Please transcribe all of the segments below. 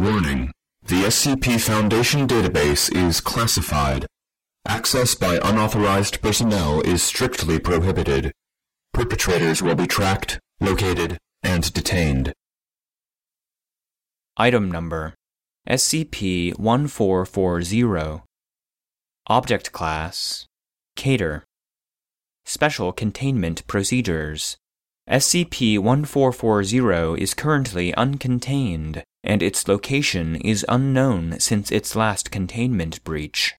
Warning. The SCP Foundation database is classified. Access by unauthorized personnel is strictly prohibited. Perpetrators will be tracked, located, and detained. Item Number SCP 1440 Object Class Keter Special Containment Procedures SCP 1440 is currently uncontained, and its location is unknown since its last containment breach.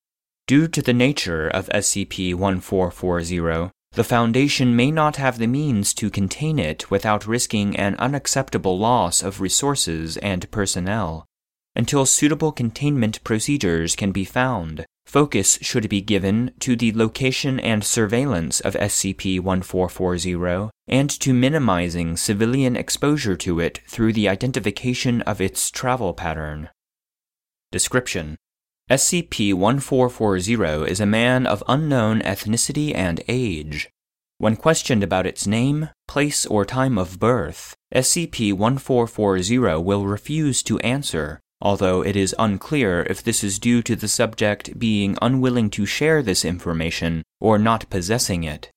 Due to the nature of SCP 1440, the Foundation may not have the means to contain it without risking an unacceptable loss of resources and personnel. Until suitable containment procedures can be found, focus should be given to the location and surveillance of SCP 1440 and to minimizing civilian exposure to it through the identification of its travel pattern. Description SCP 1440 is a man of unknown ethnicity and age. When questioned about its name, place, or time of birth, SCP 1440 will refuse to answer, although it is unclear if this is due to the subject being unwilling to share this information or not possessing it.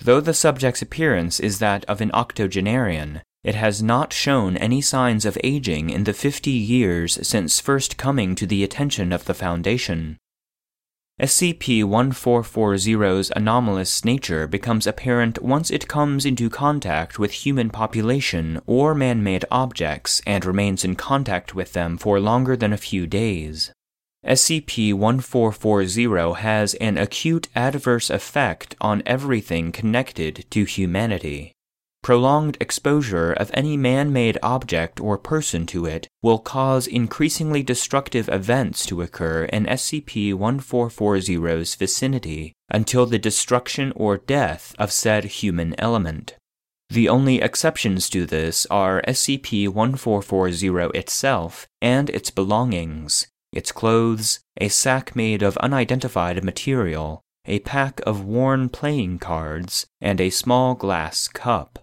Though the subject's appearance is that of an octogenarian, it has not shown any signs of aging in the 50 years since first coming to the attention of the Foundation. SCP 1440's anomalous nature becomes apparent once it comes into contact with human population or man made objects and remains in contact with them for longer than a few days. SCP 1440 has an acute adverse effect on everything connected to humanity. Prolonged exposure of any man made object or person to it will cause increasingly destructive events to occur in SCP 1440's vicinity until the destruction or death of said human element. The only exceptions to this are SCP 1440 itself and its belongings, its clothes, a sack made of unidentified material, a pack of worn playing cards, and a small glass cup.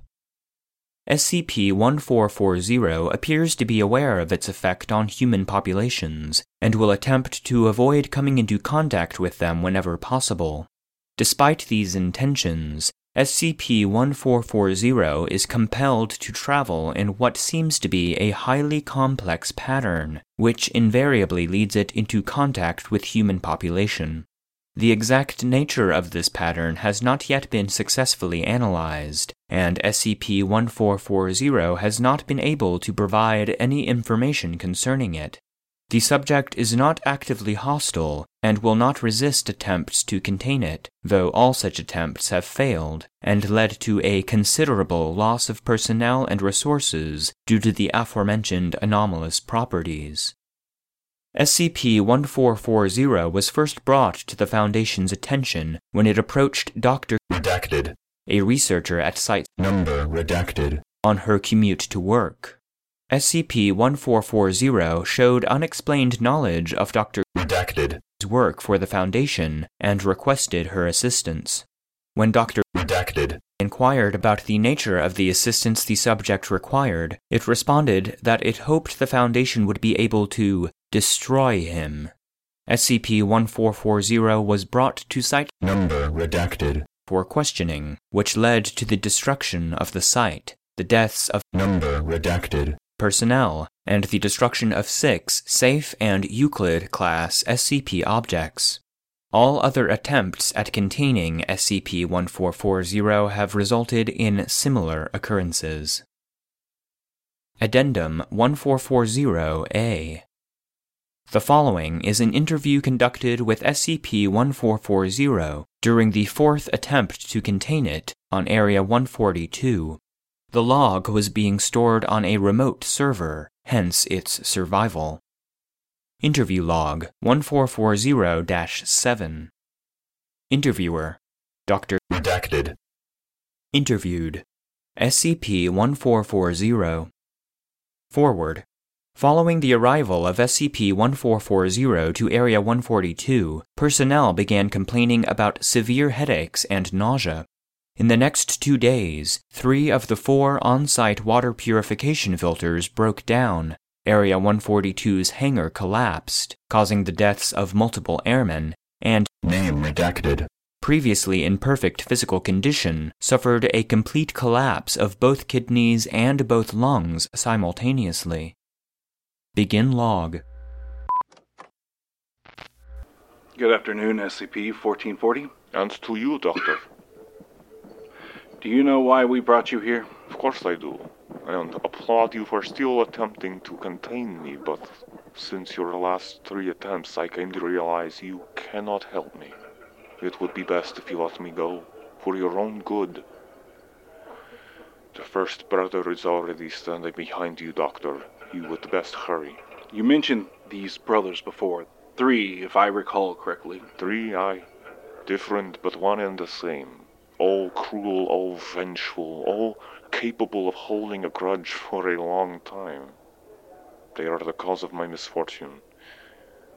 SCP 1440 appears to be aware of its effect on human populations and will attempt to avoid coming into contact with them whenever possible. Despite these intentions, SCP 1440 is compelled to travel in what seems to be a highly complex pattern, which invariably leads it into contact with human population. The exact nature of this pattern has not yet been successfully analyzed, and SCP 1440 has not been able to provide any information concerning it. The subject is not actively hostile and will not resist attempts to contain it, though all such attempts have failed and led to a considerable loss of personnel and resources due to the aforementioned anomalous properties. SCP 1440 was first brought to the Foundation's attention when it approached Dr. Redacted. a researcher at Site Number redacted. on her commute to work. SCP 1440 showed unexplained knowledge of Dr. Redacted. work for the Foundation and requested her assistance. When Dr. Redacted. inquired about the nature of the assistance the subject required, it responded that it hoped the Foundation would be able to destroy him. SCP 1440 was brought to site Number redacted. for questioning, which led to the destruction of the site, the deaths of Number redacted. Personnel, and the destruction of six Safe and Euclid class SCP objects. All other attempts at containing SCP 1440 have resulted in similar occurrences. Addendum 1440 A The following is an interview conducted with SCP 1440 during the fourth attempt to contain it on Area 142. The log was being stored on a remote server, hence its survival. Interview log 1440 7. Interviewer Dr. Redacted. Interviewed SCP 1440. Forward. Following the arrival of SCP 1440 to Area 142, personnel began complaining about severe headaches and nausea. In the next two days, three of the four on site water purification filters broke down, Area 142's hangar collapsed, causing the deaths of multiple airmen, and Name redacted. previously in perfect physical condition, suffered a complete collapse of both kidneys and both lungs simultaneously. Begin log. Good afternoon, SCP 1440. And to you, Doctor. Do you know why we brought you here? Of course I do. And applaud you for still attempting to contain me, but since your last three attempts, aye came to realize you cannot help me. It would be best if you let me go, for your own good. The first brother is already standing behind you, Doctor. You would best hurry. You mentioned these brothers before. Three, if I recall correctly. Three, I. Different, but one and the same. All cruel, all vengeful, all capable of holding a grudge for a long time. They are the cause of my misfortune,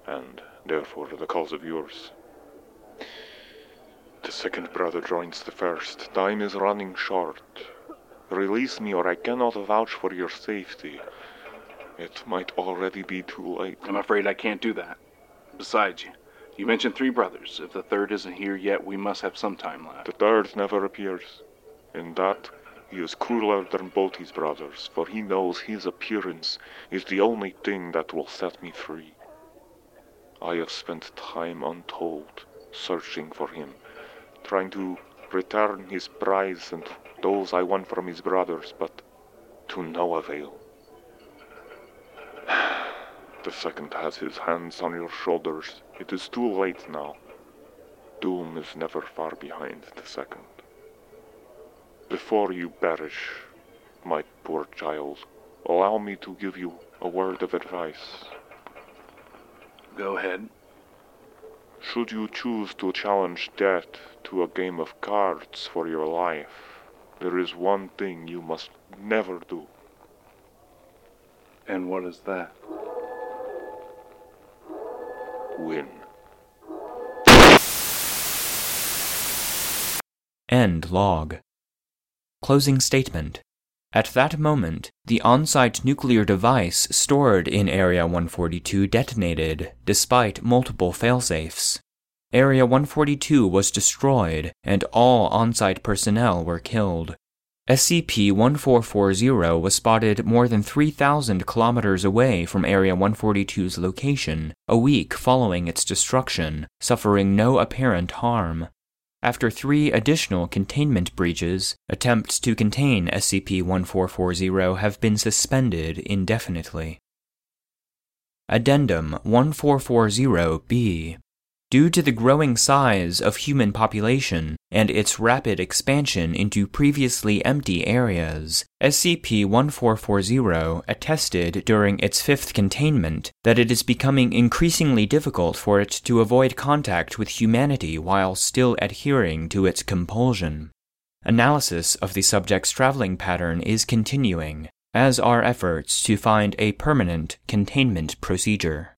and therefore the cause of yours. The second brother joins the first. Time is running short. Release me, or I cannot vouch for your safety. It might already be too late. I'm afraid I can't do that. Besides, you, you mentioned three brothers. If the third isn't here yet, we must have some time left. The third never appears. In that, he is crueler than both his brothers, for he knows his appearance is the only thing that will set me free. I have spent time untold searching for him, trying to return his prize and those I won from his brothers, but to no avail. The second has his hands on your shoulders. It is too late now. Doom is never far behind the second. Before you perish, my poor child, allow me to give you a word of advice. Go ahead. Should you choose to challenge death to a game of cards for your life, there is one thing you must never do. And what is that? Win. End log. Closing statement. At that moment, the on site nuclear device stored in Area 142 detonated, despite multiple failsafes. Area 142 was destroyed, and all on site personnel were killed. SCP 1440 was spotted more than 3,000 kilometers away from Area 142's location a week following its destruction, suffering no apparent harm. After three additional containment breaches, attempts to contain SCP 1440 have been suspended indefinitely. Addendum 1440 B Due to the growing size of human population and its rapid expansion into previously empty areas, SCP-1440 attested during its fifth containment that it is becoming increasingly difficult for it to avoid contact with humanity while still adhering to its compulsion. Analysis of the subject's traveling pattern is continuing, as are efforts to find a permanent containment procedure.